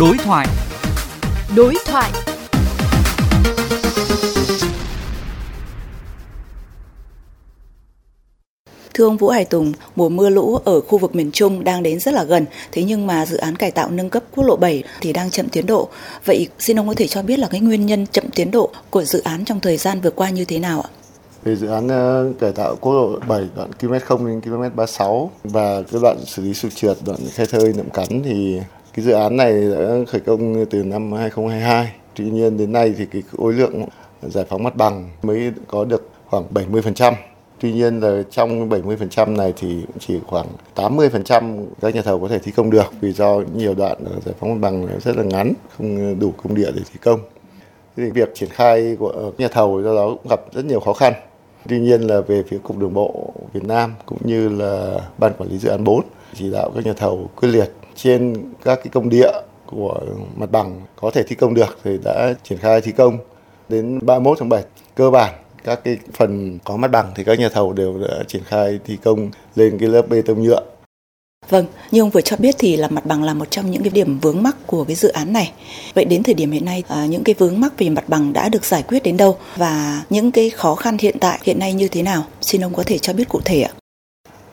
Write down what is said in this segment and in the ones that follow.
Đối thoại. Đối thoại. Thưa ông Vũ Hải Tùng, mùa mưa lũ ở khu vực miền Trung đang đến rất là gần, thế nhưng mà dự án cải tạo nâng cấp quốc lộ 7 thì đang chậm tiến độ. Vậy xin ông có thể cho biết là cái nguyên nhân chậm tiến độ của dự án trong thời gian vừa qua như thế nào ạ? Về dự án ờ, cải tạo quốc lộ 7 đoạn km 0 đến km 36 và cái đoạn xử lý sụt trượt đoạn khe thơi nậm cắn thì cái dự án này đã khởi công từ năm 2022. Tuy nhiên đến nay thì cái khối lượng giải phóng mặt bằng mới có được khoảng 70%. Tuy nhiên là trong 70% này thì chỉ khoảng 80% các nhà thầu có thể thi công được vì do nhiều đoạn giải phóng mặt bằng rất là ngắn, không đủ công địa để thi công. Thì việc triển khai của nhà thầu do đó cũng gặp rất nhiều khó khăn. Tuy nhiên là về phía Cục Đường bộ Việt Nam cũng như là Ban Quản lý Dự án 4 chỉ đạo các nhà thầu quyết liệt trên các cái công địa của mặt bằng có thể thi công được thì đã triển khai thi công đến 31 tháng 7 cơ bản các cái phần có mặt bằng thì các nhà thầu đều đã triển khai thi công lên cái lớp bê tông nhựa Vâng, như ông vừa cho biết thì là mặt bằng là một trong những cái điểm vướng mắc của cái dự án này. Vậy đến thời điểm hiện nay, à, những cái vướng mắc về mặt bằng đã được giải quyết đến đâu và những cái khó khăn hiện tại hiện nay như thế nào? Xin ông có thể cho biết cụ thể ạ.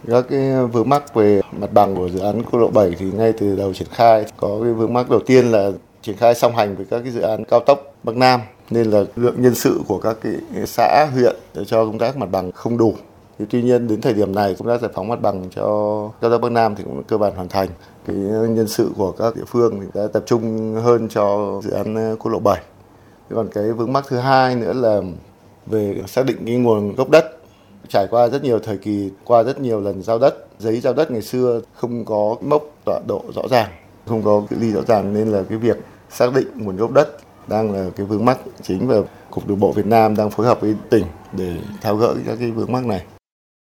Các cái vướng mắc về mặt bằng của dự án quốc lộ 7 thì ngay từ đầu triển khai, có cái vướng mắc đầu tiên là triển khai song hành với các cái dự án cao tốc Bắc Nam. Nên là lượng nhân sự của các cái xã, huyện để cho công tác mặt bằng không đủ. Thì tuy nhiên đến thời điểm này công tác giải phóng mặt bằng cho cao tốc Bắc Nam thì cũng cơ bản hoàn thành. Cái nhân sự của các địa phương thì đã tập trung hơn cho dự án ờ, quốc lộ 7 còn cái vướng mắc thứ hai nữa là về xác định cái nguồn gốc đất trải qua rất nhiều thời kỳ qua rất nhiều lần giao đất giấy giao đất ngày xưa không có mốc tọa độ rõ ràng không có cự ly rõ ràng nên là cái việc xác định nguồn gốc đất đang là cái vướng mắc chính và cục đường bộ Việt Nam đang phối hợp với tỉnh để tháo gỡ các cái vướng mắc này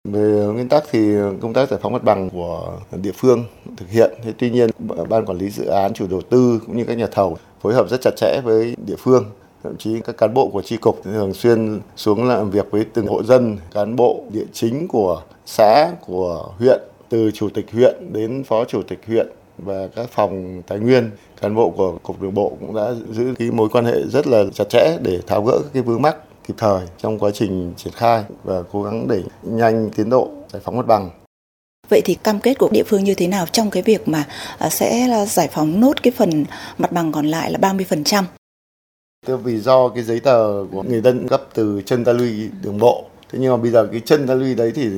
về nguyên tắc thì công tác giải phóng mặt bằng của địa phương thực hiện. Thế tuy nhiên ban quản lý dự án, chủ đầu tư cũng như các nhà thầu phối hợp rất chặt chẽ với địa phương. Thậm chí các cán bộ của tri cục thường xuyên xuống làm việc với từng hộ dân, cán bộ địa chính của xã, của huyện, từ chủ tịch huyện đến phó chủ tịch huyện và các phòng tài nguyên cán bộ của cục đường bộ cũng đã giữ cái mối quan hệ rất là chặt chẽ để tháo gỡ các cái vướng mắc kịp thời trong quá trình triển khai và cố gắng để nhanh tiến độ giải phóng mặt bằng. Vậy thì cam kết của địa phương như thế nào trong cái việc mà à, sẽ giải phóng nốt cái phần mặt bằng còn lại là 30%? Tức vì do cái giấy tờ của người dân cấp từ chân ta luy đường bộ. Thế nhưng mà bây giờ cái chân ta luy đấy thì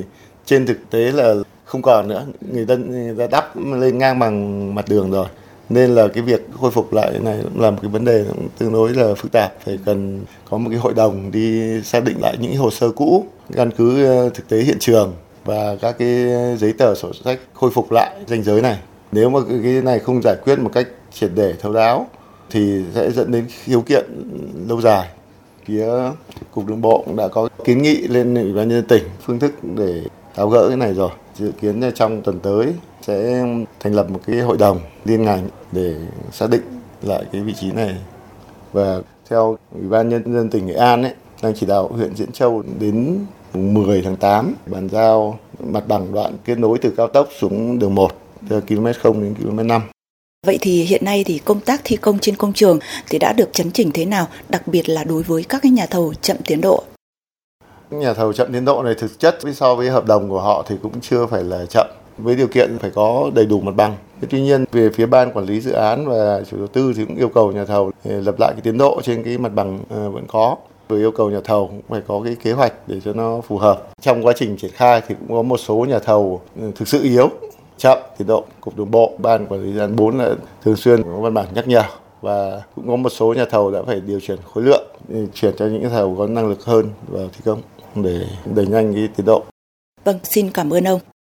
trên thực tế là không còn nữa. Người dân đã đắp lên ngang bằng mặt đường rồi nên là cái việc khôi phục lại này là một cái vấn đề tương đối là phức tạp phải cần có một cái hội đồng đi xác định lại những hồ sơ cũ, căn cứ ờ, thực tế hiện trường và các cái giấy tờ sổ sách khôi phục lại danh giới này nếu mà cái này không giải quyết một cách triệt để thấu đáo thì sẽ dẫn đến khiếu kiện lâu dài. Phía cục đường bộ cũng đã có kiến nghị lên ủy ban nhân dân tỉnh phương thức để tháo gỡ cái này rồi. Dự kiến trong tuần tới sẽ thành lập một cái hội đồng liên ngành để xác định lại cái vị trí này. Và theo ủy ban nhân dân tỉnh nghệ an ấy, đang chỉ đạo huyện diễn châu đến 10 tháng 8 bàn giao mặt bằng đoạn kết nối từ cao tốc xuống đường 1 từ km 0 đến km 5 Vậy thì hiện nay thì công tác thi công trên công trường thì đã được chấn chỉnh thế nào, đặc biệt là đối với các cái nhà thầu chậm tiến độ? Nhà thầu chậm tiến độ này thực chất so với hợp đồng của họ thì cũng chưa phải là chậm với điều kiện phải có đầy đủ mặt bằng. Tuy nhiên về phía ban quản lý dự án và chủ đầu tư thì cũng yêu cầu nhà thầu ờ, lập lại cái tiến độ trên cái mặt bằng ờ, vẫn có rồi yêu cầu nhà thầu cũng phải có cái kế hoạch để cho nó phù hợp. Trong quá trình triển khai thì cũng có một số nhà thầu ờ, thực sự yếu, chậm tiến độ. Cục đường bộ, ban quản lý dự án 4 là thường xuyên có văn bản nhắc nhở và cũng có một số nhà thầu đã phải điều chuyển khối lượng chuyển cho những nhà thầu có năng lực hơn vào thi công để đẩy nhanh cái tiến độ. Vâng, xin cảm ơn ông.